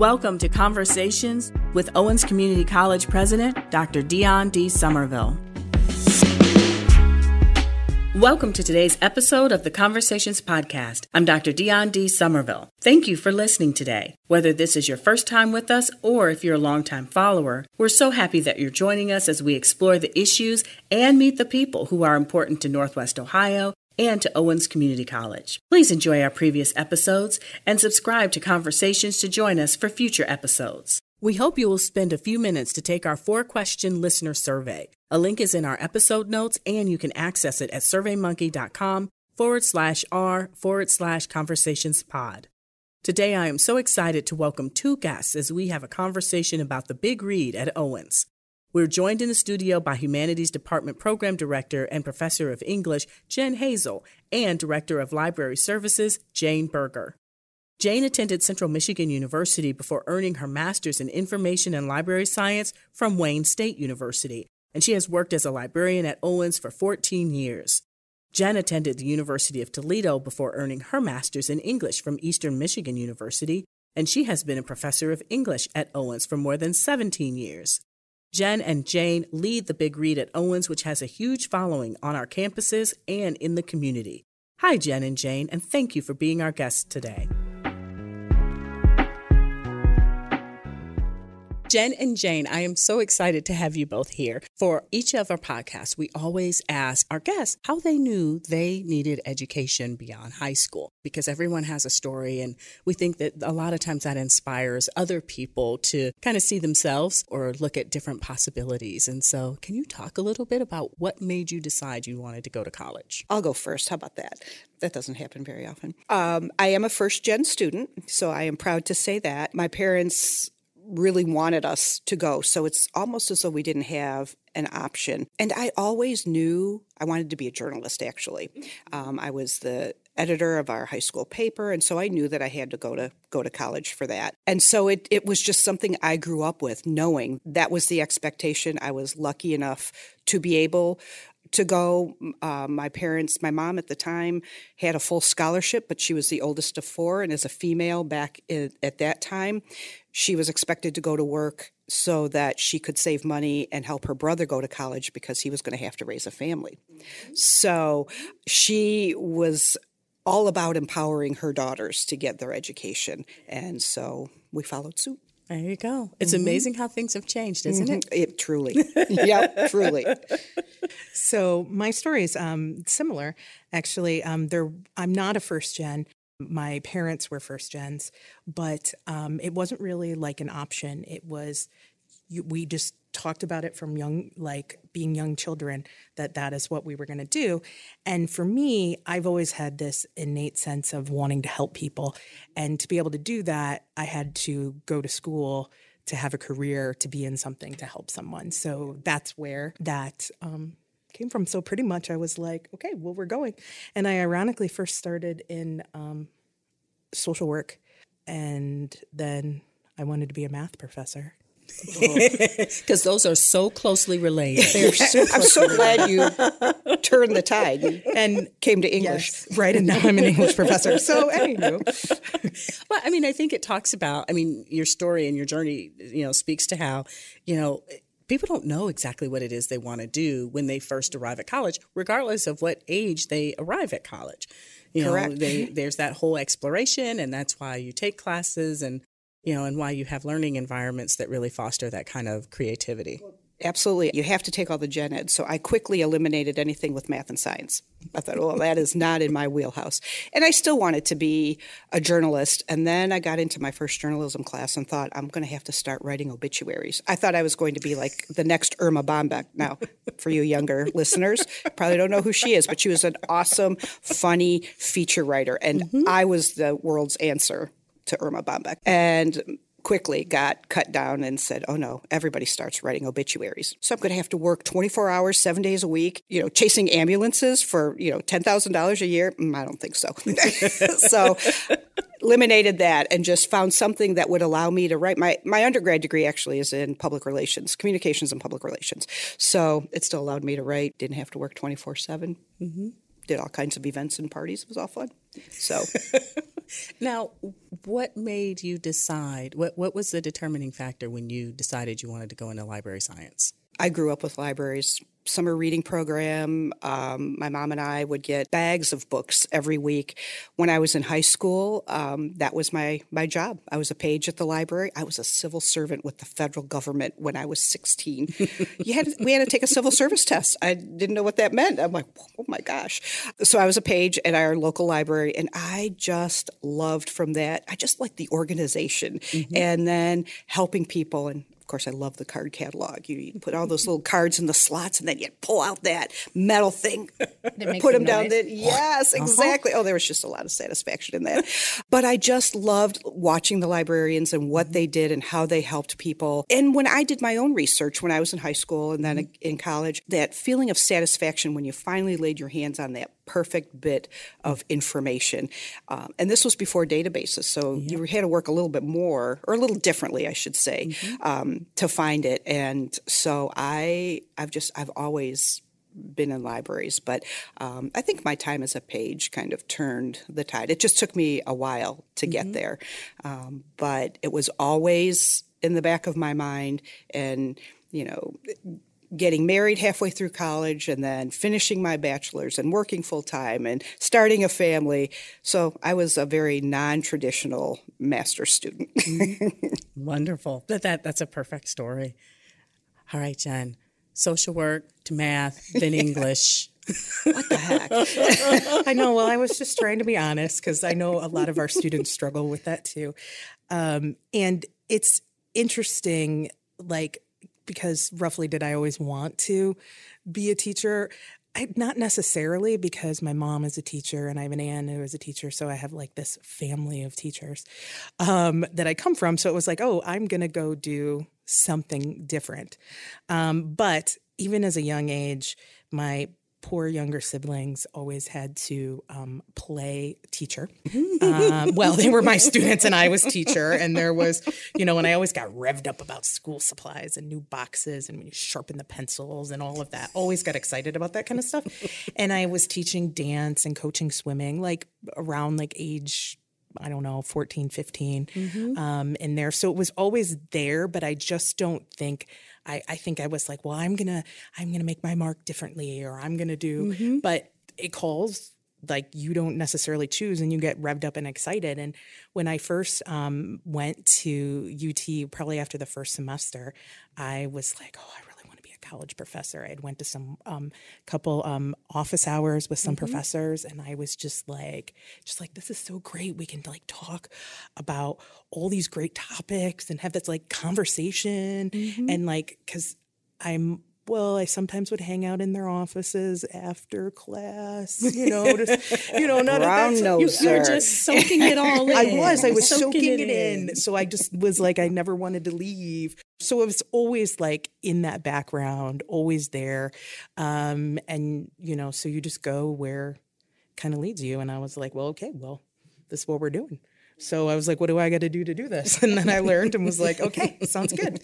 Welcome to Conversations with Owens Community College President Dr. Dione D. Somerville. Welcome to today's episode of the Conversations Podcast. I'm Dr. Dione D. Somerville. Thank you for listening today. Whether this is your first time with us or if you're a longtime follower, we're so happy that you're joining us as we explore the issues and meet the people who are important to Northwest Ohio and to Owens Community College. Please enjoy our previous episodes and subscribe to Conversations to join us for future episodes. We hope you will spend a few minutes to take our four question listener survey. A link is in our episode notes, and you can access it at surveymonkey.com forward slash r forward slash conversations pod. Today, I am so excited to welcome two guests as we have a conversation about the big read at Owens. We're joined in the studio by Humanities Department Program Director and Professor of English, Jen Hazel, and Director of Library Services, Jane Berger. Jane attended Central Michigan University before earning her master's in Information and Library Science from Wayne State University, and she has worked as a librarian at Owens for 14 years. Jen attended the University of Toledo before earning her master's in English from Eastern Michigan University, and she has been a professor of English at Owens for more than 17 years. Jen and Jane lead the Big Read at Owens, which has a huge following on our campuses and in the community. Hi, Jen and Jane, and thank you for being our guests today. Jen and Jane, I am so excited to have you both here. For each of our podcasts, we always ask our guests how they knew they needed education beyond high school because everyone has a story. And we think that a lot of times that inspires other people to kind of see themselves or look at different possibilities. And so, can you talk a little bit about what made you decide you wanted to go to college? I'll go first. How about that? That doesn't happen very often. Um, I am a first gen student, so I am proud to say that. My parents really wanted us to go. So it's almost as though we didn't have an option. And I always knew I wanted to be a journalist, actually. Um, I was the editor of our high school paper and so I knew that I had to go to go to college for that. And so it it was just something I grew up with knowing that was the expectation. I was lucky enough to be able to go. Uh, my parents, my mom at the time had a full scholarship, but she was the oldest of four. And as a female back in, at that time, she was expected to go to work so that she could save money and help her brother go to college because he was going to have to raise a family. So she was all about empowering her daughters to get their education. And so we followed suit. There you go. It's mm-hmm. amazing how things have changed, isn't mm-hmm. it? It truly. yeah, truly. So my story is um, similar. Actually, um, there I'm not a first gen. My parents were first gens, but um, it wasn't really like an option. It was you, we just talked about it from young like being young children that that is what we were going to do. And for me i've always had this innate sense of wanting to help people. And to be able to do that i had to go to school to have a career to be in something to help someone. So that's where that um, came from so pretty much i was like okay well we're going and i ironically first started in um, social work and then i wanted to be a math professor because those are so closely related. So I'm so glad you turned the tide and came to English. Yes, right, and now I'm an English professor. So, anywho. well, I mean, I think it talks about. I mean, your story and your journey, you know, speaks to how, you know, people don't know exactly what it is they want to do when they first arrive at college, regardless of what age they arrive at college. You Correct. know, they, there's that whole exploration, and that's why you take classes and you know, and why you have learning environments that really foster that kind of creativity. Absolutely. You have to take all the gen ed. So I quickly eliminated anything with math and science. I thought, well, that is not in my wheelhouse. And I still wanted to be a journalist. And then I got into my first journalism class and thought, I'm going to have to start writing obituaries. I thought I was going to be like the next Erma Bombeck. Now, for you younger listeners, probably don't know who she is, but she was an awesome, funny feature writer. And mm-hmm. I was the world's answer to Erma Bombeck. And quickly got cut down and said, oh no, everybody starts writing obituaries. So I'm going to have to work 24 hours, seven days a week, you know, chasing ambulances for, you know, $10,000 a year. Mm, I don't think so. so eliminated that and just found something that would allow me to write. My, my undergrad degree actually is in public relations, communications and public relations. So it still allowed me to write, didn't have to work 24 7. Mm-hmm did all kinds of events and parties. It was all fun. So, now, what made you decide? What what was the determining factor when you decided you wanted to go into library science? I grew up with libraries summer reading program. Um, my mom and I would get bags of books every week. When I was in high school, um, that was my my job. I was a page at the library. I was a civil servant with the federal government when I was 16. you had we had to take a civil service test. I didn't know what that meant. I'm like, oh my gosh. So I was a page at our local library, and I just loved from that. I just liked the organization, mm-hmm. and then helping people and course, I love the card catalog. You, you, put all those little cards in the slots, and then you pull out that metal thing, and put them down there. Yes, uh-huh. exactly. Uh-huh. Oh, there was just a lot of satisfaction in that. but I just loved watching the librarians and what mm-hmm. they did and how they helped people. And when I did my own research when I was in high school and then mm-hmm. in college, that feeling of satisfaction when you finally laid your hands on that perfect bit of information. Um, and this was before databases, so yeah. you had to work a little bit more, or a little differently, I should say, mm-hmm. um, to find it. And so I, I've just, I've always been in libraries, but um, I think my time as a page kind of turned the tide. It just took me a while to mm-hmm. get there, um, but it was always in the back of my mind, and you know getting married halfway through college and then finishing my bachelor's and working full time and starting a family. So I was a very non traditional master student. Wonderful. That, that That's a perfect story. All right, Jen. Social work to math, then English. what the heck? I know. Well, I was just trying to be honest because I know a lot of our students struggle with that too. Um, and it's interesting, like, because roughly did I always want to be a teacher? I, not necessarily because my mom is a teacher and I have an aunt who is a teacher. So I have like this family of teachers um, that I come from. So it was like, oh, I'm going to go do something different. Um, but even as a young age, my poor younger siblings always had to um, play teacher. um, well, they were my students and I was teacher. And there was, you know, and I always got revved up about school supplies and new boxes and when you sharpen the pencils and all of that. Always got excited about that kind of stuff. and I was teaching dance and coaching swimming like around like age I don't know, 14, 15 mm-hmm. um, in there. So it was always there, but I just don't think I, I think I was like, well, I'm gonna I'm gonna make my mark differently, or I'm gonna do. Mm-hmm. But it calls like you don't necessarily choose, and you get revved up and excited. And when I first um, went to UT, probably after the first semester, I was like, oh, I college professor. I had went to some um, couple um, office hours with some mm-hmm. professors, and I was just like, just like this is so great. We can like talk about all these great topics and have this like conversation, mm-hmm. and like because I'm well, I sometimes would hang out in their offices after class, you know, just, you know, not Brown at nose, you, are just soaking it all in. I was, I was soaking, soaking it, it in. in. So I just was like, I never wanted to leave. So it was always like in that background, always there. Um, and, you know, so you just go where kind of leads you. And I was like, well, okay, well, this is what we're doing. So I was like, what do I got to do to do this? And then I learned and was like, okay, sounds good.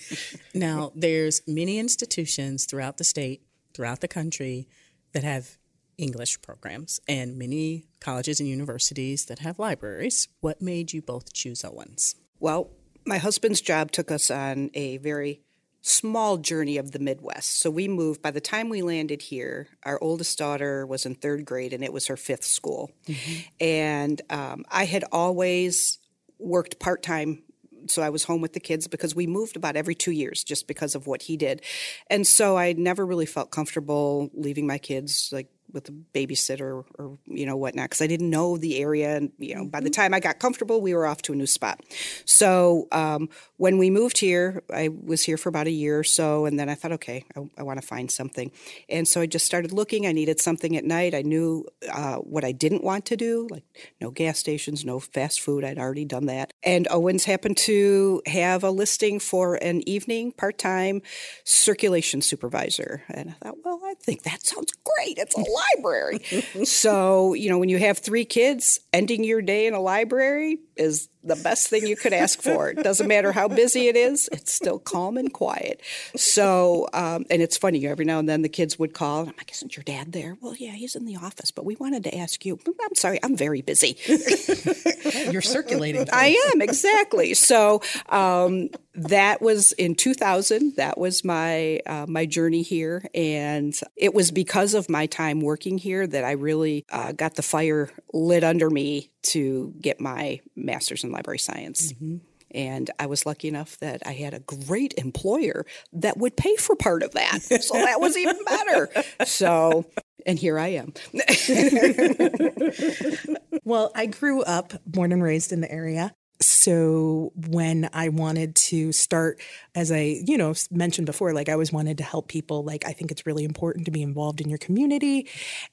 Now, there's many institutions throughout the state, throughout the country that have English programs and many colleges and universities that have libraries. What made you both choose Owens? Well, my husband's job took us on a very small journey of the Midwest. So we moved, by the time we landed here, our oldest daughter was in third grade and it was her fifth school. Mm-hmm. And um, I had always worked part time. So I was home with the kids because we moved about every two years just because of what he did. And so I never really felt comfortable leaving my kids like with a babysitter or you know whatnot because I didn't know the area and you know by the mm-hmm. time I got comfortable we were off to a new spot. So um, when we moved here, I was here for about a year or so, and then I thought, okay, I, I want to find something, and so I just started looking. I needed something at night. I knew uh, what I didn't want to do, like no gas stations, no fast food. I'd already done that, and Owens happened to have a listing for an evening part time circulation supervisor, and I thought, well, I think that sounds great. It's a library. so, you know, when you have three kids, ending your day in a library is the best thing you could ask for. It doesn't matter how busy it is, it's still calm and quiet. So, um, and it's funny, every now and then the kids would call, and I'm like, Isn't your dad there? Well, yeah, he's in the office, but we wanted to ask you. I'm sorry, I'm very busy. You're circulating. I am, exactly. So, um, that was in 2000. That was my uh, my journey here, and it was because of my time working here that I really uh, got the fire lit under me to get my master's in library science. Mm-hmm. And I was lucky enough that I had a great employer that would pay for part of that. So that was even better. So, and here I am. well, I grew up, born and raised in the area so when i wanted to start as i you know mentioned before like i always wanted to help people like i think it's really important to be involved in your community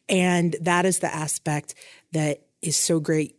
and that is the aspect that is so great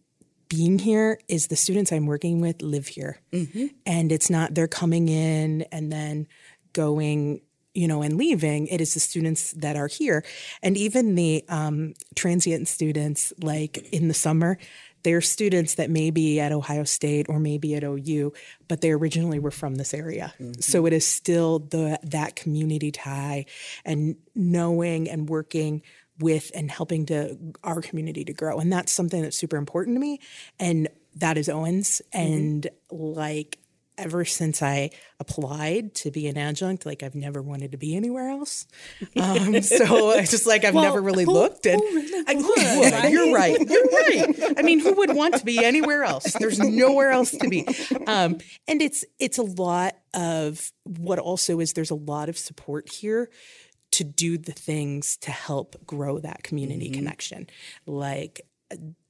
being here is the students i'm working with live here mm-hmm. and it's not they're coming in and then going you know, and leaving, it is the students that are here. And even the um, transient students, like in the summer, they're students that may be at Ohio State or maybe at OU, but they originally were from this area. Mm-hmm. So it is still the that community tie and knowing and working with and helping to our community to grow. And that's something that's super important to me. And that is Owens. Mm-hmm. And like ever since I applied to be an adjunct, like I've never wanted to be anywhere else. Um, so I just like I've well, never really who, looked. And who really I, would? Right? You're right. You're right. I mean, who would want to be anywhere else? There's nowhere else to be. Um, and it's it's a lot of what also is there's a lot of support here to do the things to help grow that community mm-hmm. connection, like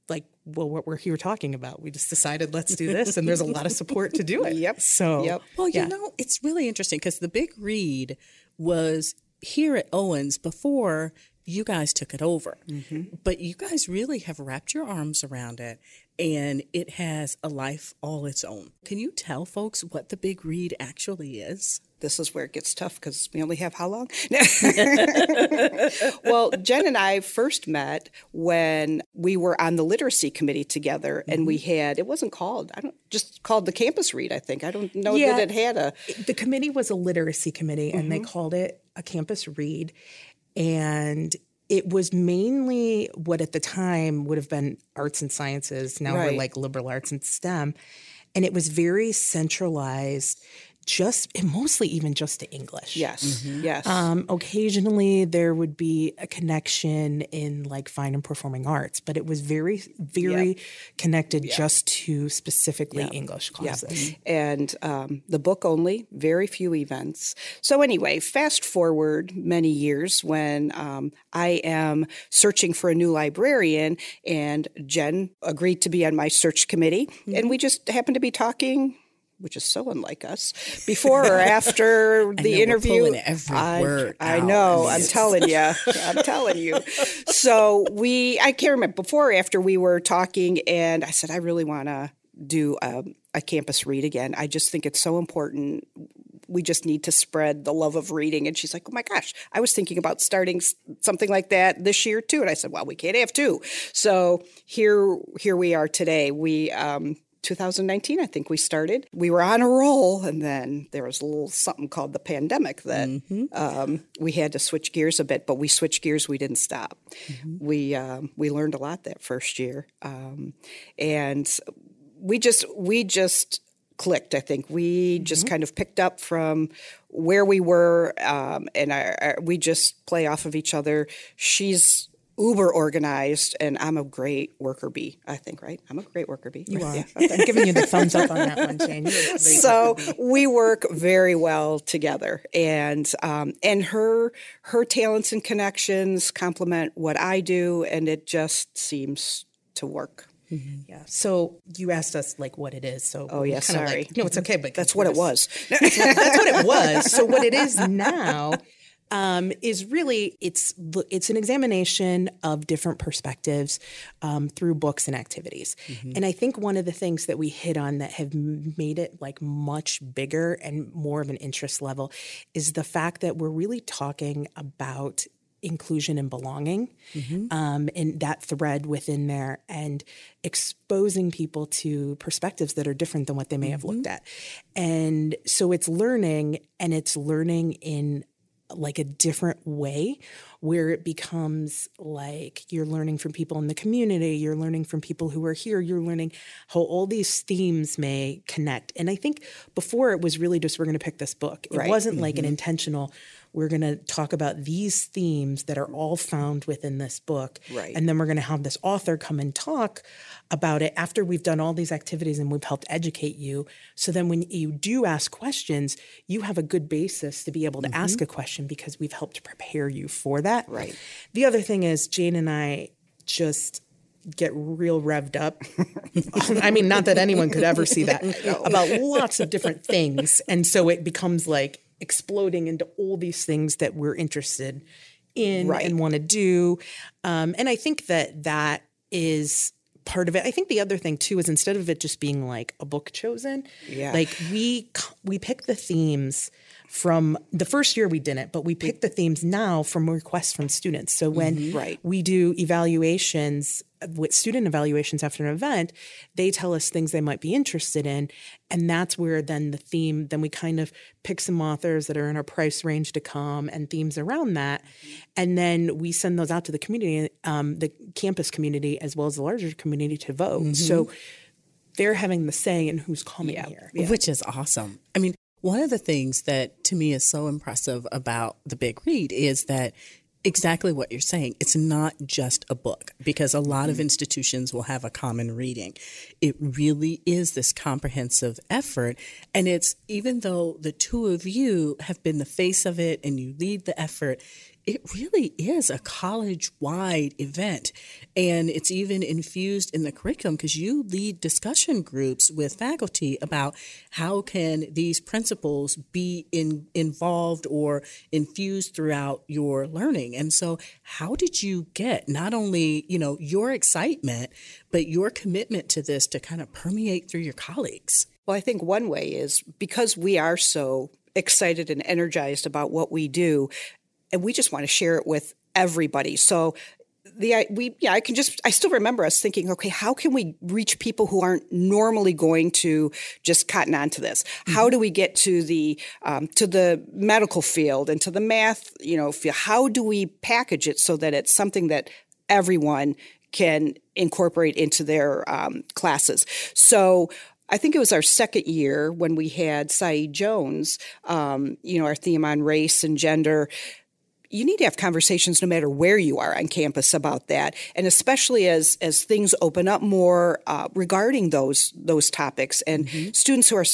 like well what we're here talking about we just decided let's do this and there's a lot of support to do it yep so yep. well you yeah. know it's really interesting because the big read was here at owens before you guys took it over mm-hmm. but you guys really have wrapped your arms around it and it has a life all its own can you tell folks what the big read actually is this is where it gets tough because we only have how long? well, Jen and I first met when we were on the literacy committee together, mm-hmm. and we mm-hmm. had it wasn't called I don't just called the campus read. I think I don't know yeah, that it had a. The committee was a literacy committee, mm-hmm. and they mm-hmm. called it a campus read, and it was mainly what at the time would have been arts and sciences. Now right. we're like liberal arts and STEM. And it was very centralized just mostly even just to English. Yes. Mm-hmm. Yes. Um, occasionally there would be a connection in like fine and performing arts, but it was very, very yep. connected yep. just to specifically yep. English classes. And um, the book only, very few events. So, anyway, fast forward many years when um, I am searching for a new librarian, and Jen agreed to be on my search committee. Mm-hmm. And we just happened to be talking which is so unlike us, before or after the interview. I. I know. I'm telling you. I'm telling you. So we, I can't remember before or after we were talking, and I said I really want to do a, a campus read again. I just think it's so important we just need to spread the love of reading. And she's like, oh my gosh, I was thinking about starting something like that this year too. And I said, well, we can't have two. So here, here we are today. We, um, 2019, I think we started. We were on a roll, and then there was a little something called the pandemic that mm-hmm. um, we had to switch gears a bit. But we switched gears. We didn't stop. Mm-hmm. We um, we learned a lot that first year, um, and we just we just clicked. I think we just mm-hmm. kind of picked up from where we were, um, and I, I, we just play off of each other. She's uber organized, and I'm a great worker bee. I think, right? I'm a great worker bee. You are. Yeah. I'm giving you the thumbs up on that one, Jane. So we work very well together, and um, and her her talents and connections complement what I do, and it just seems to work. Mm-hmm. Yeah. So you asked us like what it is. So oh yeah, sorry. Like, no, it's okay. But that's what it was. that's what it was. So what it is now um, is really it's it's an examination of different perspectives um, through books and activities. Mm-hmm. And I think one of the things that we hit on that have made it like much bigger and more of an interest level is the fact that we're really talking about inclusion and belonging mm-hmm. um, and that thread within there and exposing people to perspectives that are different than what they may mm-hmm. have looked at and so it's learning and it's learning in like a different way where it becomes like you're learning from people in the community, you're learning from people who are here, you're learning how all these themes may connect. And I think before it was really just we're going to pick this book. It right. wasn't mm-hmm. like an mm-hmm. intentional we're going to talk about these themes that are all found within this book. Right. And then we're going to have this author come and talk about it after we've done all these activities and we've helped educate you. So then when you do ask questions, you have a good basis to be able to mm-hmm. ask a question because we've helped prepare you for that. Right. The other thing is Jane and I just get real revved up. I mean, not that anyone could ever see that about lots of different things. And so it becomes like exploding into all these things that we're interested in right. and want to do. Um, and I think that that is part of it. I think the other thing too is instead of it just being like a book chosen, yeah. like we we pick the themes from the first year we didn't, but we pick the themes now from requests from students. So when mm-hmm. right. we do evaluations with student evaluations after an event, they tell us things they might be interested in. And that's where then the theme, then we kind of pick some authors that are in our price range to come and themes around that. And then we send those out to the community, um, the campus community, as well as the larger community to vote. Mm-hmm. So they're having the say in who's coming yeah. here. Yeah. Which is awesome. I mean, one of the things that to me is so impressive about the big read is that exactly what you're saying. It's not just a book because a lot of mm-hmm. institutions will have a common reading. It really is this comprehensive effort. And it's even though the two of you have been the face of it and you lead the effort, it really is a college wide event. And it's even infused in the curriculum because you lead discussion groups with faculty about how can these principles be in, involved or infused throughout your learning. And so how did you get not only, you know, your excitement, but your commitment to this to kind of permeate through your colleagues? Well, I think one way is because we are so excited and energized about what we do and we just want to share it with everybody. So the we yeah I can just I still remember us thinking okay how can we reach people who aren't normally going to just cotton on to this mm-hmm. how do we get to the um, to the medical field and to the math you know field how do we package it so that it's something that everyone can incorporate into their um, classes so I think it was our second year when we had Saeed Jones, um, you know, our theme on race and gender you need to have conversations no matter where you are on campus about that, and especially as as things open up more uh, regarding those those topics, and mm-hmm. students who are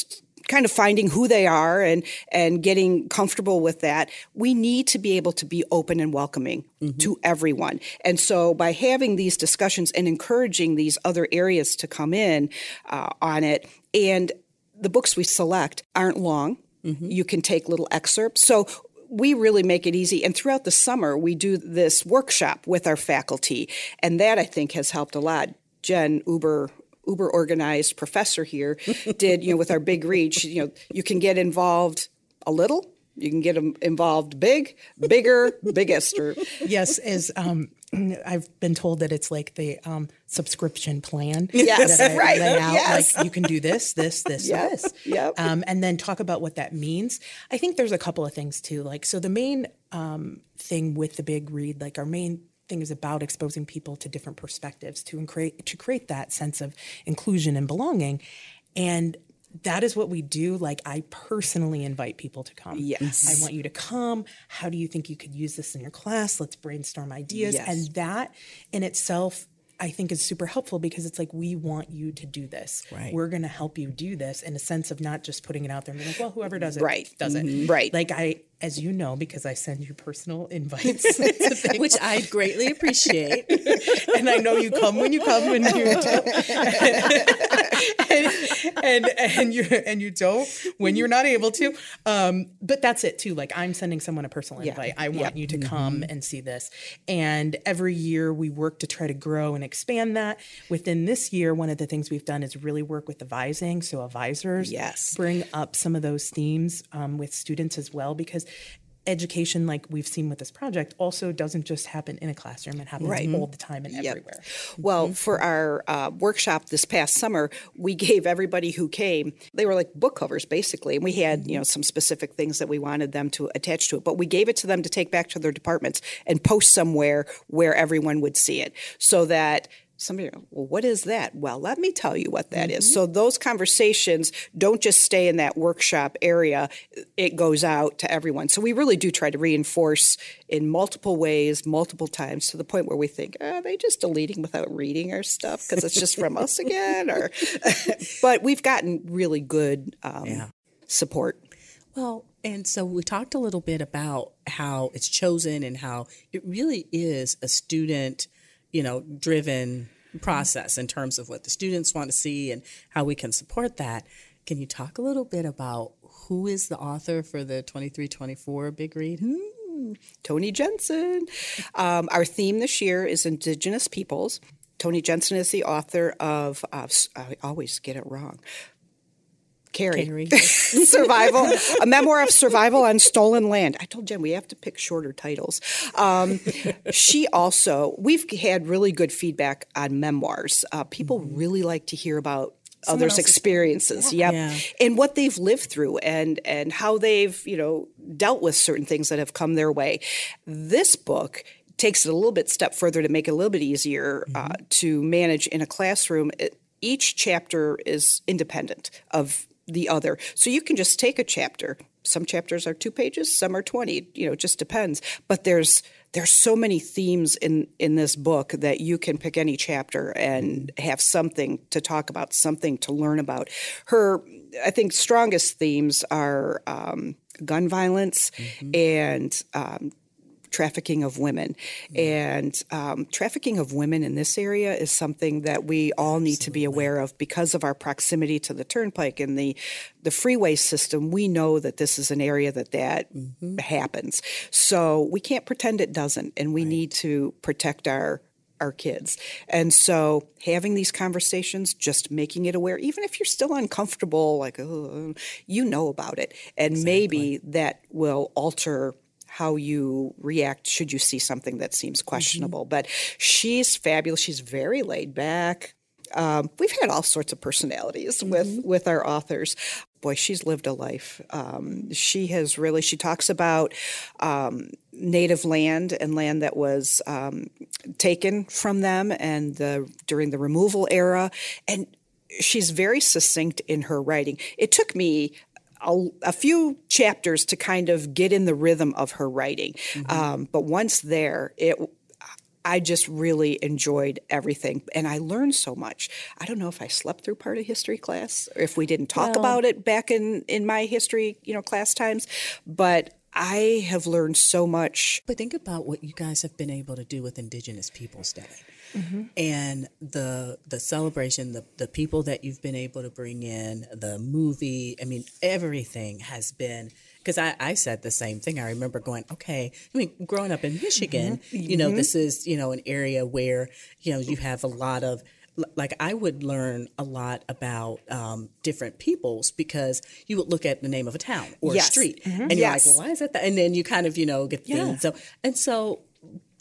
kind of finding who they are and and getting comfortable with that we need to be able to be open and welcoming mm-hmm. to everyone and so by having these discussions and encouraging these other areas to come in uh, on it and the books we select aren't long mm-hmm. you can take little excerpts so we really make it easy. And throughout the summer, we do this workshop with our faculty. And that I think has helped a lot. Jen Uber uber organized professor here did you know with our big reach you know you can get involved a little you can get them involved big bigger biggest or yes as um, I've been told that it's like the um, subscription plan. Yes, right. Yes. Like you can do this, this, this, yes. this. Yep. Um, and then talk about what that means. I think there's a couple of things too. Like, so the main um, thing with the big read, like our main thing is about exposing people to different perspectives to create to create that sense of inclusion and belonging. And that is what we do. Like, I personally invite people to come. Yes. I want you to come. How do you think you could use this in your class? Let's brainstorm ideas. Yes. And that in itself I think is super helpful because it's like we want you to do this. Right. We're going to help you do this in a sense of not just putting it out there and being like, well, whoever does it right. does it. Mm-hmm. Right. Like I, as you know, because I send you personal invites, which I greatly appreciate, and I know you come when you come when you and, and and you and you don't when you're not able to. Um, but that's it too. Like I'm sending someone a personal invite. I want yep. you to come mm-hmm. and see this. And every year we work to try to grow and expand that. Within this year, one of the things we've done is really work with advising. So advisors, yes, bring up some of those themes um, with students as well because education like we've seen with this project also doesn't just happen in a classroom it happens Right. all the time and everywhere Well, Mm-hmm. for our uh, workshop this past summer, we gave everybody who came, they were like book covers basically. And we had, you know, some specific things that we wanted them to attach to it. But we gave it to them to take back to their departments and post somewhere where everyone would see it so that somebody, well, what is that? Well, let me tell you what that is. Mm-hmm. So those conversations don't just stay in that workshop area, it goes out to everyone. So we really do try to reinforce in multiple ways, multiple times to the point where we think, are they just deleting without reading our stuff because it's just from us again? Or, but we've gotten really good um, support. Well, and so we talked a little bit about how it's chosen and how it really is a student, you know, driven process in terms of what the students want to see and how we can support that. Can you talk a little bit about who is the author for the 2324 Big Read? Hmm. Toni Jensen. Um, our theme this year is Indigenous Peoples. Toni Jensen is the author of, uh, I always get it wrong. Carry. Carry. survival, a memoir of survival on stolen land. I told Jen we have to pick shorter titles. Um, she also, we've had really good feedback on memoirs. Uh, people really like to hear about others' else's- experiences. Yep. Yeah. And what they've lived through and and how they've, you know, dealt with certain things that have come their way. This book takes it a little bit step further to make it a little bit easier uh, to manage in a classroom. It, each chapter is independent of the other. So you can just take a chapter. Some chapters are 2 pages, some are 20, you know, it just depends. But there's there's so many themes in in this book that you can pick any chapter and have something to talk about, something to learn about. Her I think strongest themes are um, gun violence and um, trafficking of women. And um, trafficking of women in this area is something that we all need to be aware of because of our proximity to the turnpike and the the freeway system. We know that this is an area that that happens. So we can't pretend it doesn't, and we need to protect our our kids. And so having these conversations, just making it aware, even if you're still uncomfortable, like, oh, you know about it. And maybe that will alter how you react should you see something that seems questionable. But she's fabulous. She's very laid back. Um, we've had all sorts of personalities with with our authors. Boy, she's lived a life. Um, she has really. She talks about um, native land and land that was um, taken from them, and the during the removal era, and she's very succinct in her writing. It took me a, a few chapters to kind of get in the rhythm of her writing, um, but once there, it. I just really enjoyed everything and I learned so much. I don't know if I slept through part of history class or if we didn't talk about it back in in my history, you know, class times, but I have learned so much. But think about what you guys have been able to do with Indigenous Peoples Day. Mm-hmm. And the the celebration, the the people that you've been able to bring in, the movie, I mean, everything has been because I, I said the same thing. I remember going, okay, I mean, growing up in Michigan, mm-hmm. you know, mm-hmm. this is, you know, an area where, you know, you have a lot of like I would learn a lot about um, different peoples because you would look at the name of a town or Yes. a street, and you're Yes. like, well, why is that? That? And then you kind of, you know, get Yeah. things. So and so,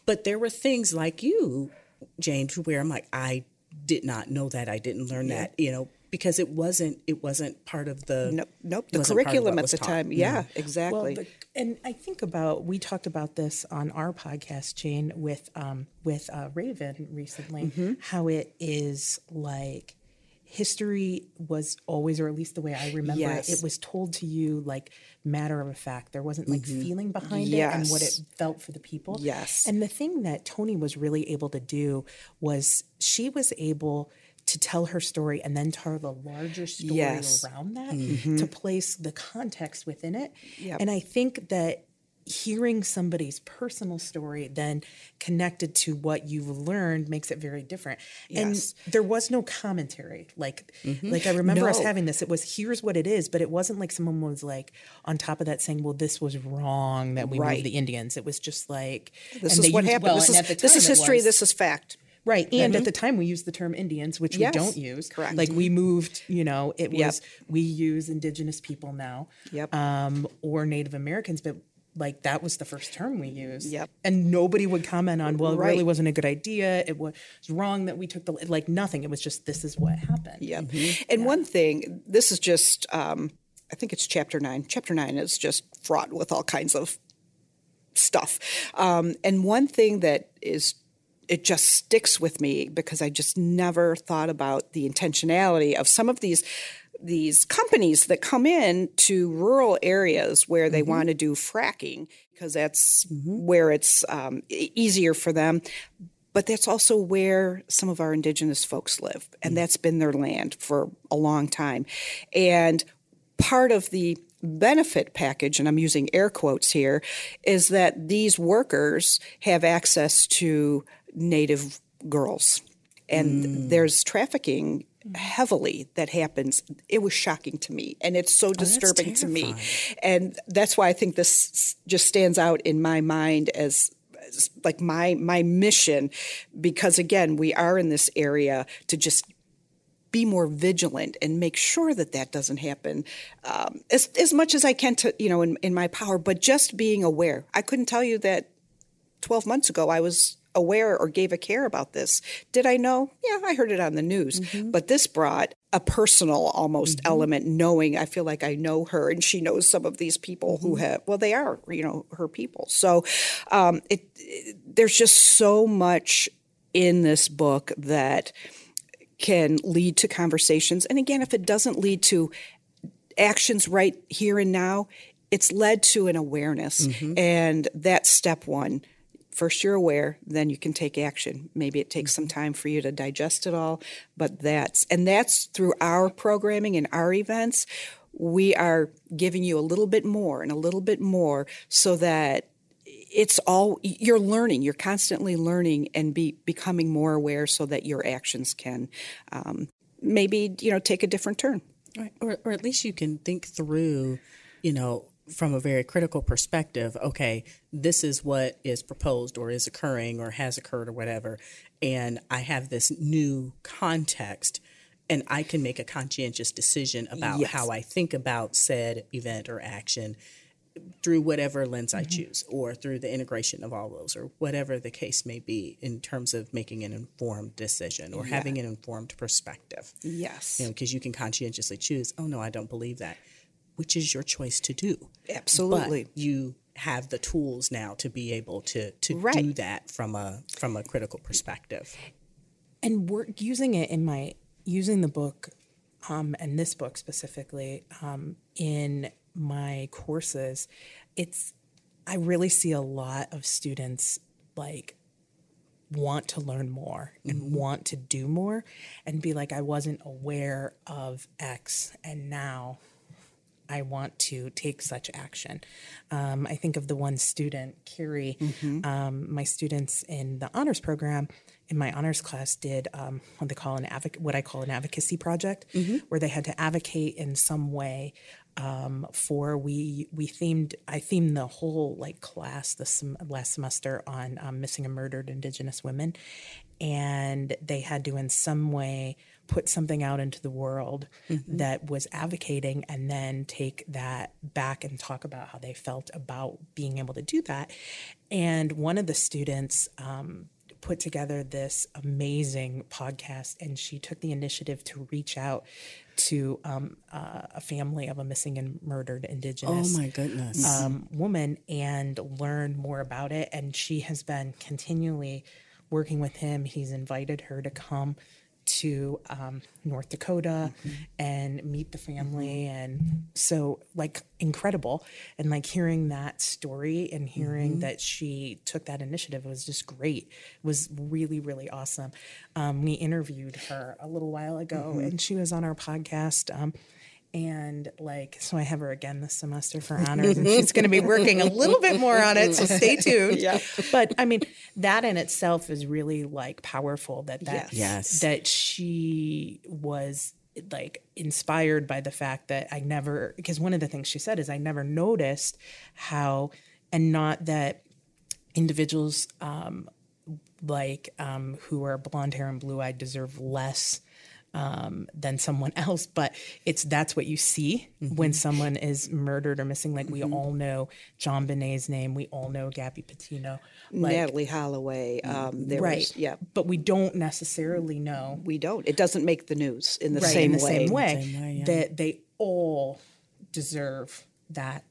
but there were things like you, Jane, to where I'm like, I did not know that. I didn't learn that, you know, because it wasn't it wasn't part of the Nope, nope the wasn't part of curriculum at the taught. time. Yeah, exactly. Well, the, and I think about we talked about this on our podcast, Jane, with um, with uh, Raven recently. Mm-hmm. How it is like history was always, or at least the way I remember Yes. it, it was told to you like matter of a fact. There wasn't like feeling behind it and what it Mm-hmm. Felt for the people. Yes. And the thing that Toni was really able to do was she was able to tell her story and then tell the larger story Yes. around that Mm-hmm. to place the context within it. Yep. And I think that hearing somebody's personal story then connected to what you've learned makes it very different. Yes. And there was no commentary. Like like I remember us having this. It was here's what it is, but it wasn't like someone was like on top of that saying, Well, this was wrong that we Right. moved the Indians. It was just like this is what used- happened. well, this is this is history. was- This is fact. Right. And at the time we used the term Indians, which Yes, we don't use. correct. Like we moved, you know, it was Yep. we use indigenous people now. Yep. Um, or Native Americans, but like that was the first term we used. Yep. And nobody would comment on, well, it really wasn't a good idea. It was wrong that we took the like nothing. It was just this is what happened. Yep. And one thing, this is just, um, I think it's chapter nine. Chapter nine is just fraught with all kinds of stuff. Um, and one thing that is, it just sticks with me because I just never thought about the intentionality of some of these these companies that come in to rural areas where they mm-hmm. want to do fracking because that's mm-hmm. where it's um, easier for them. But that's also where some of our indigenous folks live and mm. that's been their land for a long time. And part of the benefit package and i'm using air quotes here is that these workers have access to native girls. And mm. there's trafficking heavily that happens. It was shocking to me and it's so disturbing to me. and that's why i think this just stands out in my mind as as, like my my mission because again we are in this area to just be more vigilant and make sure that that doesn't happen um, as, as much as I can to you know in, in my power. But just being aware I couldn't tell you that 12 months ago I was aware or gave a care about this did I know? Yeah I heard it on the news. Mm-hmm. But this brought a personal almost mm-hmm. element knowing I feel like I know her and she knows some of these people who mm-hmm. have well they are you know her people. So um, it, it there's just so much in this book that can lead to conversations. And again, if it doesn't lead to actions right here and now, it's led to an awareness. And that's step one. First, you're aware, then you can take action. Maybe it takes some time for you to digest it all, but that's, and that's through our programming and our events. We are giving you a little bit more and a little bit more so that it's all you're learning you're constantly learning and be becoming more aware so that your actions can um, maybe you know take a different turn Right. Or, or at least you can think through, you know, from a very critical perspective. Okay, this is what is proposed or is occurring or has occurred or whatever. And I have this new context and I can make a conscientious decision about Yes. how I think about said event or action through whatever lens I mm-hmm. choose or through the integration of all those or whatever the case may be in terms of making an informed decision or having an informed perspective yes you know, because you can conscientiously choose, oh no, I don't believe that, which is your choice to do. absolutely But you have the tools now to be able to to do that from a from a critical perspective. and we're using it in my using the book um, and this book specifically um, in my courses it's i really see a lot of students like want to learn more and want to do more and be like i wasn't aware of x and now I want to take such action. Um, I think of the one student, Carrie. Um, my students in the honors program, in my honors class, did um, what they call an advoc- what I call an advocacy project, where they had to advocate in some way um, for we we themed I themed the whole like class this sem- last semester on um, missing and murdered Indigenous women, and they had to in some way put something out into the world that was advocating and then take that back and talk about how they felt about being able to do that. And one of the students um, put together this amazing podcast and she took the initiative to reach out to um, uh, a family of a missing and murdered indigenous Oh my goodness. um, woman and learn more about it. And she has been continually working with him. He's invited her to come to um, North Dakota and meet the family. And so, like, incredible. And like hearing that story and hearing that she took that initiative was just great. It was really, really awesome. Um, we interviewed her a little while ago and she was on our podcast. Um, and like so i have her again this semester for honors and she's going to be working a little bit more on it so stay tuned Yeah. but i mean that in itself is really like powerful that that Yes. that she was like inspired by the fact that i never because one of the things she said is i never noticed how and not that individuals um, like um, who are blonde hair and blue eyed deserve less um, than someone else, but it's that's what you see mm-hmm. when someone is murdered or missing. Like we mm-hmm. all know JonBenét's name, we all know Gabby Petito, like, Natalee Holloway. Um, right, was, yeah, but we don't necessarily know. We don't. It doesn't make the news in the right, same in the way. Same way, same way yeah. that they all deserve that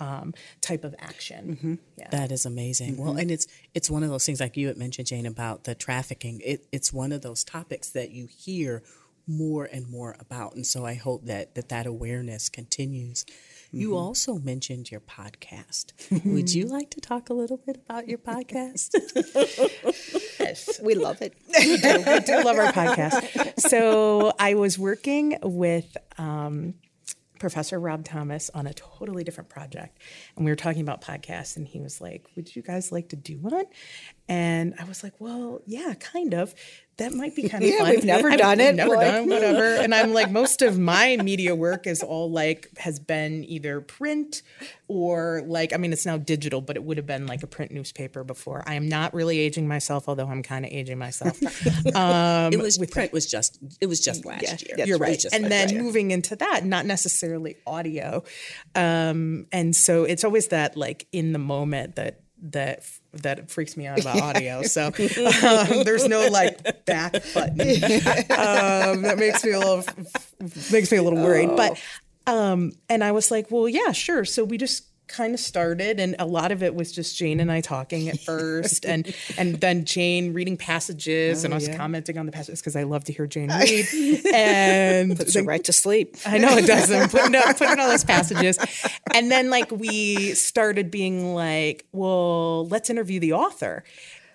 um, type of action. Mm-hmm. Yeah. That is amazing. Mm-hmm. Well, and it's it's one of those things like you had mentioned, Jane, about the trafficking. It, it's one of those topics that you hear more and more about, and so I hope that that, that awareness continues. Mm-hmm. You also mentioned your podcast. Would you like to talk a little bit about your podcast? yes, we love it. we, do. we do love our podcast. So I was working with. Um, Professor Rob Thomas on a totally different project. And we were talking about podcasts, and he was like, Would you guys like to do one? And I was like, Well, yeah, kind of that might be kind of yeah, fun. We've never I've, done it. Never like. done whatever. And I'm like, most of my media work is all like has been either print or like I mean, it's now digital, but it would have been like a print newspaper before. I am not really aging myself, although I'm kind of aging myself. Um, it was with print was just it was just last yeah, year. You're right. And then year. moving into that, not necessarily audio, um, and so it's always that like in the moment that that that freaks me out about audio. So um, there's no like back button um, that makes me a little makes me a little worried. Oh. But um, and I was like, well, yeah, sure. So we just kind of started and a lot of it was just Jane and I talking at first and and then Jane reading passages oh, and I was yeah. commenting on the passages because I love to hear Jane read and puts then, right to sleep. I know it does. I'm putting, putting all those passages and then like we started being like, well, let's interview the author.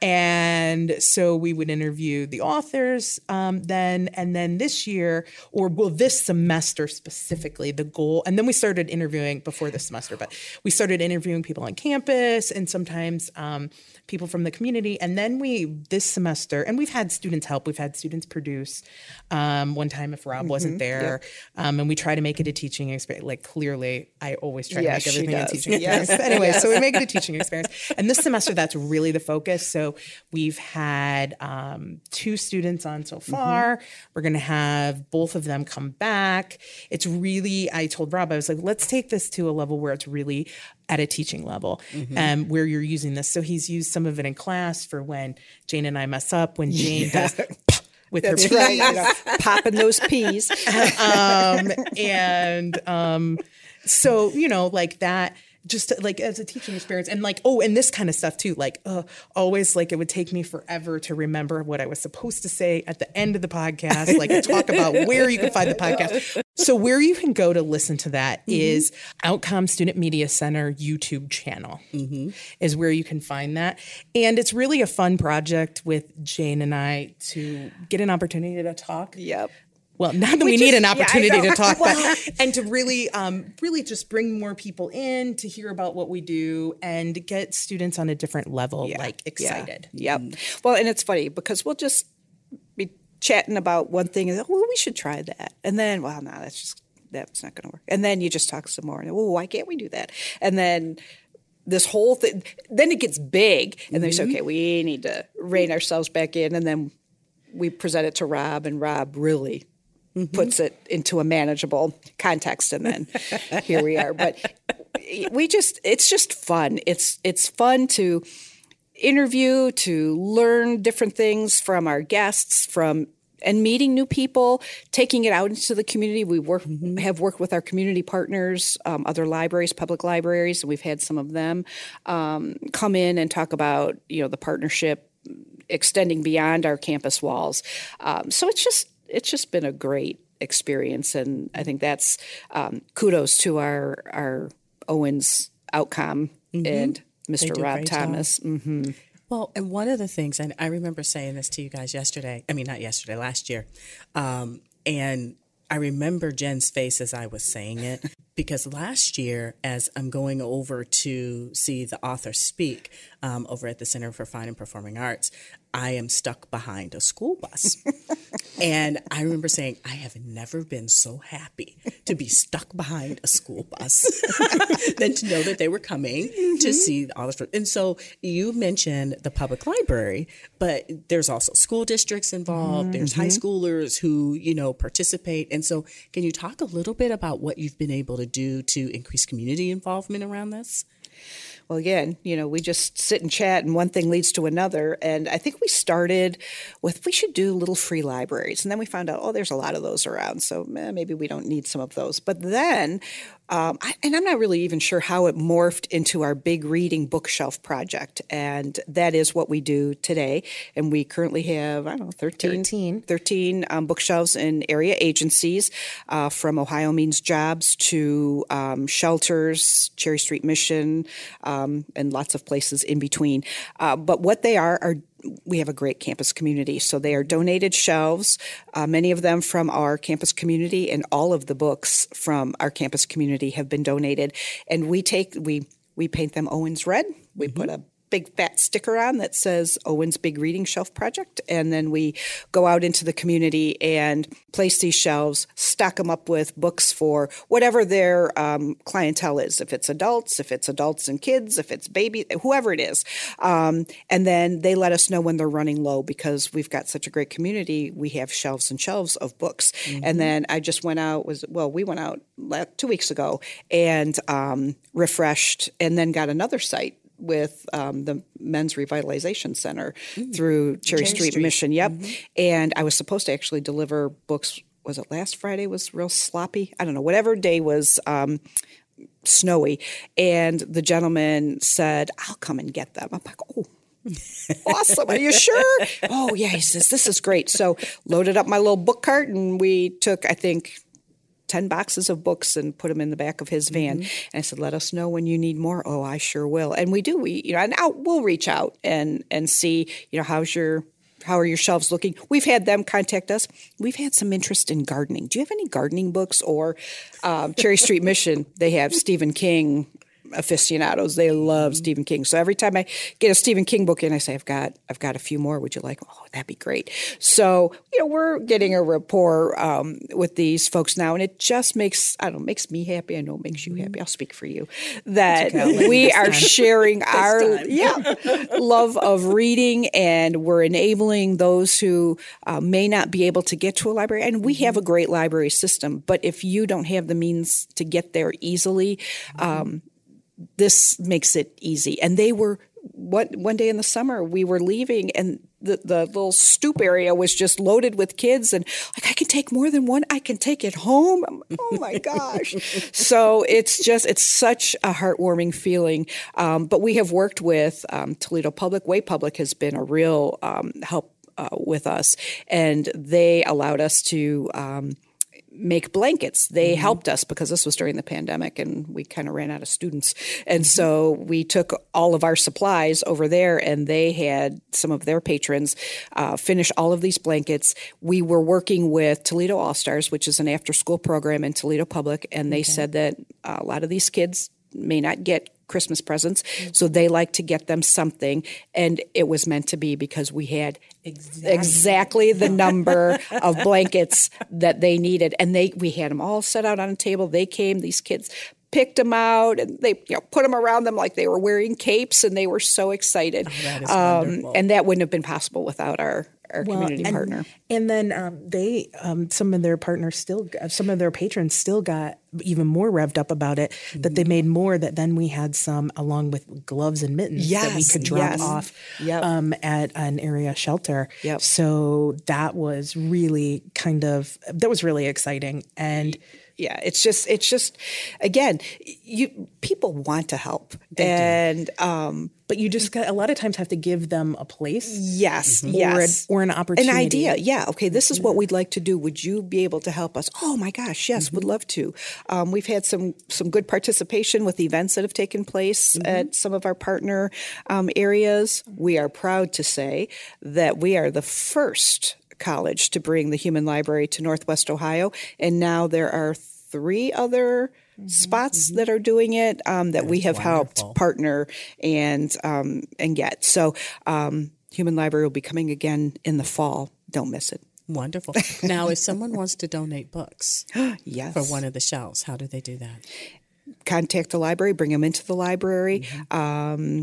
And so we would interview the authors um, then. And then this year, or well, this semester specifically, the goal, and then we started interviewing before the semester, but we started interviewing people on campus and sometimes um, people from the community. And then we, this semester, and we've had students help, we've had students produce um, one time if Rob mm-hmm. wasn't there. Um, and we try to make it a teaching experience. Like clearly, I always try yes, to make everything a teaching experience. Yes. anyway, yes. so we make it a teaching experience. And this semester, that's really the focus. So we've had um, two students on so mm-hmm. far. Mm-hmm. We're going to have both of them come back. It's really, I told Rob, I was like, let's take this to a level where it's really at a teaching level mm-hmm. um, where you're using this. So he's used some of it in class for when Jane and I mess up, when Jane yeah. does with That's her peas. Right, you know, popping those peas. um, and um, so, you know, like that just like as a teaching experience and like oh and this kind of stuff too like uh, always like it would take me forever to remember what i was supposed to say at the end of the podcast like talk about where you can find the podcast so where you can go to listen to that mm-hmm. is outcome student media center youtube channel mm-hmm. is where you can find that and it's really a fun project with jane and i to get an opportunity to talk yep well, not that we, we just, need an opportunity yeah, to talk, but and to really, um, really just bring more people in to hear about what we do and get students on a different level, yeah, like excited. Yeah. Yep. Mm. Well, and it's funny because we'll just be chatting about one thing and well, we should try that, and then well, no, that's just that's not going to work, and then you just talk some more, and well, why can't we do that? And then this whole thing then it gets big and mm-hmm. they say okay we need to rein ourselves back in and then we present it to rob and rob really mm-hmm. puts it into a manageable context and then here we are but we just it's just fun it's it's fun to interview to learn different things from our guests from and meeting new people, taking it out into the community. We work mm-hmm. have worked with our community partners, um, other libraries, public libraries, and we've had some of them um, come in and talk about you know the partnership extending beyond our campus walls. Um, so it's just it's just been a great experience, and I think that's um, kudos to our our Owens outcome mm-hmm. and Mr. Rob Thomas. Mm-hmm. Well, and one of the things, and I remember saying this to you guys yesterday. I mean, not yesterday, last year, um, and I remember Jen's face as I was saying it because last year, as I'm going over to see the author speak um, over at the Center for Fine and Performing Arts, I am stuck behind a school bus. and I remember saying, I have never been so happy to be stuck behind a school bus than to know that they were coming mm-hmm. to see all this. And so you mentioned the public library, but there's also school districts involved. Mm-hmm. There's high schoolers who, you know, participate. And so can you talk a little bit about what you've been able to do to increase community involvement around this? well, again, you know, we just sit and chat, and one thing leads to another. And I think we started with we should do little free libraries, and then we found out, oh, there's a lot of those around, so eh, maybe we don't need some of those. But then um, I, and I'm not really even sure how it morphed into our big reading bookshelf project. And that is what we do today. And we currently have, I don't know, 13, 13. 13 um, bookshelves in area agencies uh, from Ohio Means Jobs to um, shelters, Cherry Street Mission, um, and lots of places in between. Uh, but what they are are we have a great campus community. So they are donated shelves, uh, many of them from our campus community, and all of the books from our campus community have been donated. And we take we we paint them Owens red. We mm-hmm. put a big fat sticker on that says Owen's Big Reading Shelf Project. And then we go out into the community and place these shelves, stock them up with books for whatever their um, clientele is. If it's adults, if it's adults and kids, if it's baby, whoever it is. Um, and then they let us know when they're running low because we've got such a great community. We have shelves and shelves of books. Mm-hmm. And then I just went out, was well, we went out two weeks ago and um, refreshed and then got another site with um, the Men's Revitalization Center mm. through Cherry, Street, Street, Mission. Yep. Mm-hmm. And I was supposed to actually deliver books. Was it last Friday? Was real sloppy. I don't know. Whatever day was. Um, snowy and the gentleman said i'll come and get them i'm like oh awesome. Are you sure? Oh, yeah. He says, This is great. So, loaded up my little book cart and we took, I think, 10 boxes of books and put them in the back of his van. Mm-hmm. And I said, let us know when you need more. Oh, I sure will. And we do. We, you know, and out, we'll reach out and, and see, you know, how's your, how are your shelves looking? We've had them contact us. We've had some interest in gardening. Do you have any gardening books or um, Cherry Street Mission? They have Stephen King aficionados. They love mm-hmm. Stephen King. So every time I get a Stephen King book in, I say, I've got, I've got a few more. Would you like? Oh, that'd be great. So you know, we're getting a rapport um, with these folks now, and it just makes, I don't know, makes me happy. I know it makes you happy. I'll speak for you that okay, we are sharing our yeah love of reading, and we're enabling those who uh, may not be able to get to a library. And we mm-hmm. have a great library system, but if you don't have the means to get there easily, um, this makes it easy. And they were what one day in the summer we were leaving and the, the little stoop area was just loaded with kids and like I can take more than one. I can take it home. Oh my gosh. So it's just it's such a heartwarming feeling. Um, but we have worked with um, Toledo Public. Way Public has been a real um, help uh, with us. And they allowed us to um, make blankets. They mm-hmm. helped us because this was during the pandemic and we kind of ran out of students. And mm-hmm. so we took all of our supplies over there and they had some of their patrons uh, finish all of these blankets. We were working with Toledo All Stars, which is an after school program in Toledo Public, and they okay. said that a lot of these kids may not get Christmas presents. Mm-hmm. So they like to get them something. And it was meant to be because we had exactly, exactly the number of blankets that they needed. And they we had them all set out on a table. They came, these kids picked them out and they you know put them around them like they were wearing capes and they were so excited. Oh, um, and that wouldn't have been possible without our our well, community and, partner. And then um, they, um, some of their partners still, some of their patrons still got even more revved up about it. Mm-hmm. That they made more. That then we had some along with gloves and mittens yes, that we could drop yes. off yep. um, at an area shelter. Yep. So that was really kind of that was really exciting and yeah it's just it's just again you people want to help. They and um but you just got, a lot of times have to give them a place yes mm-hmm. yes or, a, or, an opportunity. an idea yeah. Okay this is what we'd like to do. Would you be able to help us? Oh my gosh yes mm-hmm. would love to. Um, we've had some some good participation with events that have taken place mm-hmm. at some of our partner um, areas. We are proud to say that we are the first college to bring the human library to Northwest Ohio. And now there are three other mm-hmm, spots mm-hmm. that are doing it um, that we have wonderful. helped partner and um, and get. So um, Human Library will be coming again in the fall. Don't miss it. Wonderful. now, if someone wants to donate books yes. for one of the shelves, how do they do that? Contact the library, bring them into the library. Mm-hmm.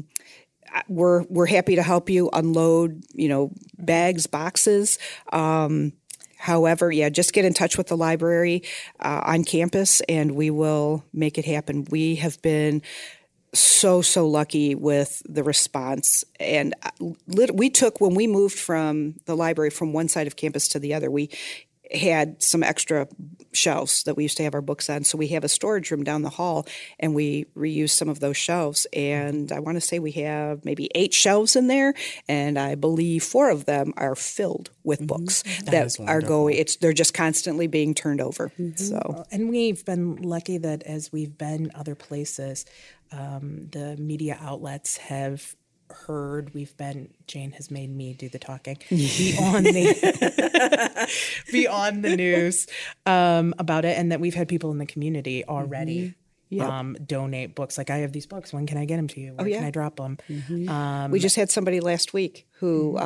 We're we're happy to help you unload, you know, bags, boxes. Um, however, yeah, just get in touch with the library uh, on campus, and we will make it happen. We have been so so lucky with the response and uh, we took when we moved from the library from one side of campus to the other we had some extra shelves that we used to have our books on. So we have a storage room down the hall and we reuse some of those shelves. And I want to say we have maybe eight shelves in there. And I believe four of them are filled with mm-hmm. books that, that are going, it's, they're just constantly being turned over. Mm-hmm. So, and we've been lucky that as we've been other places, um, the media outlets have heard we've been jane has made me do the talking be on the be on the news um, about it and that we've had people in the community already mm-hmm. Um, donate books. Like I have these books. When can I get them to you? Where oh, yeah. can I drop them? Mm-hmm. Um, we just had somebody last week who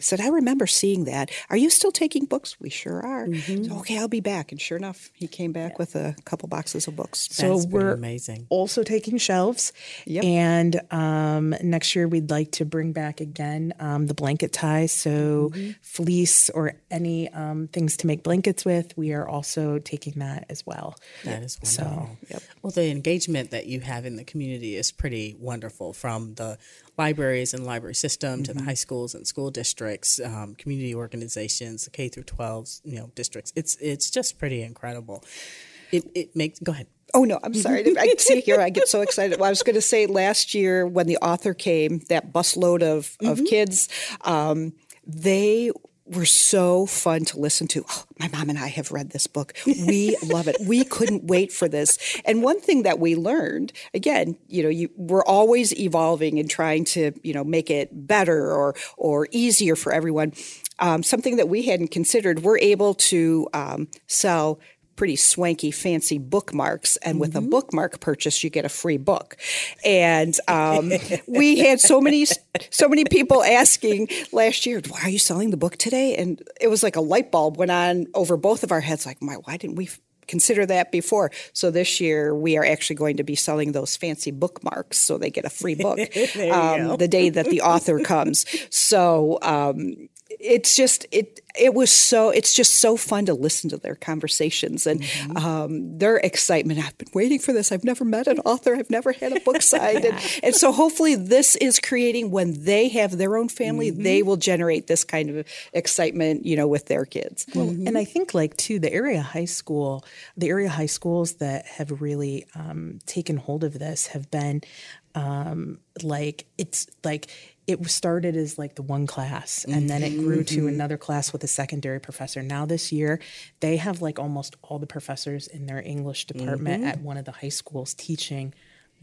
said, I remember seeing that. Are you still taking books? We sure are. Mm-hmm. So, okay, I'll be back. And sure enough, he came back yeah. with a couple boxes of books. So That's we're amazing. also taking shelves. Yep. And um, next year, we'd like to bring back again um, the blanket ties. So mm-hmm. fleece or any um, things to make blankets with, we are also taking that as well. That is wonderful. So, yep. Well, the engagement that you have in the community is pretty wonderful from the libraries and library system mm-hmm. to the mm-hmm. high schools and school districts, um, community organizations, K through 12s, you know, districts. It's it's just pretty incredible. It it makes go ahead. Oh no, I'm sorry. I see here. I get so excited. Well, I was going to say last year when the author came, that busload of of mm-hmm. kids, um, they were so fun to listen to. Oh, my mom and I have read this book. We love it. We couldn't wait for this. And one thing that we learned, again, you know, you, we're always evolving and trying to, you know, make it better or or easier for everyone. Um, something that we hadn't considered, we're able to um, sell pretty swanky, fancy bookmarks. And with mm-hmm. a bookmark purchase, you get a free book. And um, we had so many, so many people asking last year, "Why are you selling the book today?" And it was like a light bulb went on over both of our heads. Like, my, why didn't we? Consider that before. So this year we are actually going to be selling those fancy bookmarks, so they get a free book um, the day that the author comes. So um, it's just it it was so it's just so fun to listen to their conversations and mm-hmm. um, their excitement i've been waiting for this i've never met an author i've never had a book signed and, and, so hopefully this is creating when they have their own family mm-hmm. they will generate this kind of excitement you know with their kids well, mm-hmm. and i think like too the area high school the area high schools that have really um, taken hold of this have been um, like it's like it started as like the one class and then it grew to mm-hmm. another class with a secondary professor. Now this year they have like almost all the professors in their English department mm-hmm. at one of the high schools teaching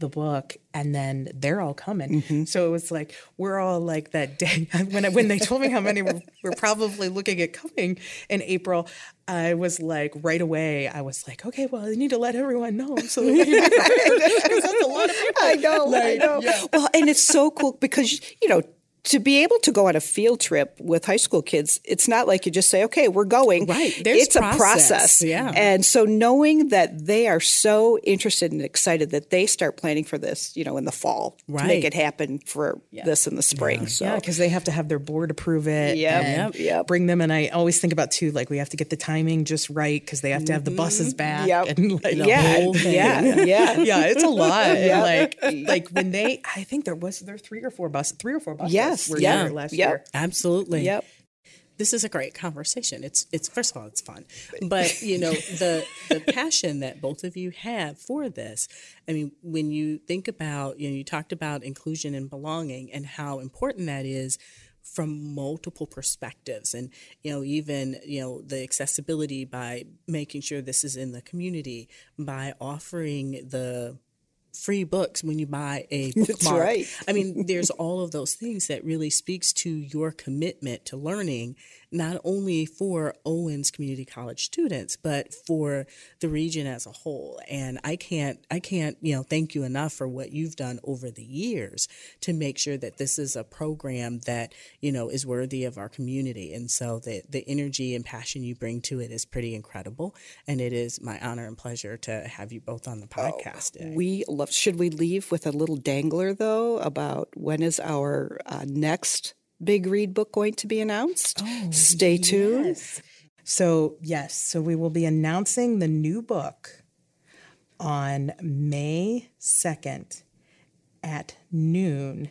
the book and then they're all coming. Mm-hmm. So it was like we're all like that day when I, when they told me how many were, were, probably looking at coming in April. I was like right away. I was like, okay, well, I need to let everyone know. So that's a lot of people. I know, like, I know. Yeah. Well, and it's so cool because you know to be able to go on a field trip with high school kids, it's not like you just say, okay, we're going. Right. There's it's process. a process. Yeah. And so knowing that they are so interested and excited that they start planning for this, you know, in the fall right. to make it happen for yeah. this in the spring. Yeah. So. Yeah, because they have to have their board approve it. Yeah. Yep. Bring them. And I always think about too, like we have to get the timing just right because they have to have the buses mm-hmm. back. Yep. And like yeah. Yeah. Yeah. yeah. It's a lot. yep. Like, like when they, I think there was, there three or four buses, three or four buses. Yes. Were yeah. last last yep. year. Absolutely. Yep. This is a great conversation. It's it's first of all it's fun, but you know the the passion that both of you have for this. I mean, when you think about you know you talked about inclusion and belonging and how important that is from multiple perspectives and you know even you know the accessibility by making sure this is in the community by offering the free books when you buy a bookmark. That's right. I mean, there's all of those things that really speaks to your commitment to learning, not only for Owens Community College students, but for the region as a whole. And I can't, I can't, you know, thank you enough for what you've done over the years to make sure that this is a program that, you know, is worthy of our community. And so the, the energy and passion you bring to it is pretty incredible. And it is my honor and pleasure to have you both on the podcast. today. We love. Should we leave with a little dangler though about when is our uh, next big read book going to be announced? Oh, Stay tuned. Yes. So, yes, so we will be announcing the new book on May 2nd at noon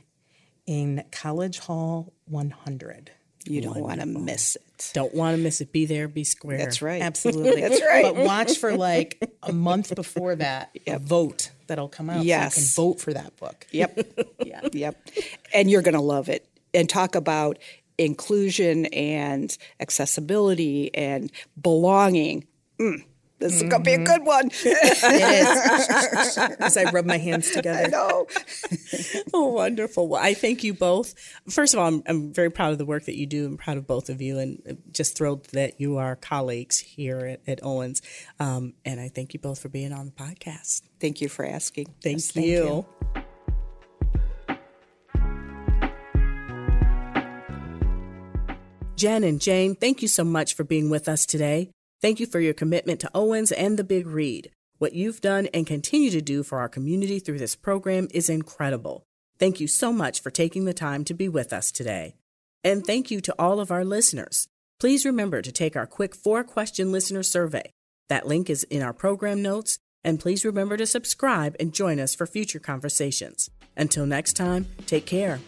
in College Hall 100. You don't want to miss it. Don't want to miss it. Be there, be square. That's right. Absolutely. That's right. But watch for like a month before that, a vote that'll come out. Yes. So you can vote for that book. Yep. yeah. Yep. And you're going to love it. And talk about inclusion and accessibility and belonging. Mm, this is going to be a good one. It is. As I rub my hands together. no. Oh, wonderful. Well, I thank you both. First of all, I'm, I'm very proud of the work that you do. I'm proud of both of you and just thrilled that you are colleagues here at, at Owens. Um, and I thank you both for being on the podcast. Thank you for asking. Thank, Yes, thank you. you. Jen and Jane, thank you so much for being with us today. Thank you for your commitment to Owens and the Big Read. What you've done and continue to do for our community through this program is incredible. Thank you so much for taking the time to be with us today. And thank you to all of our listeners. Please remember to take our quick four question listener survey. That link is in our program notes. And please remember to subscribe and join us for future conversations. Until next time, take care.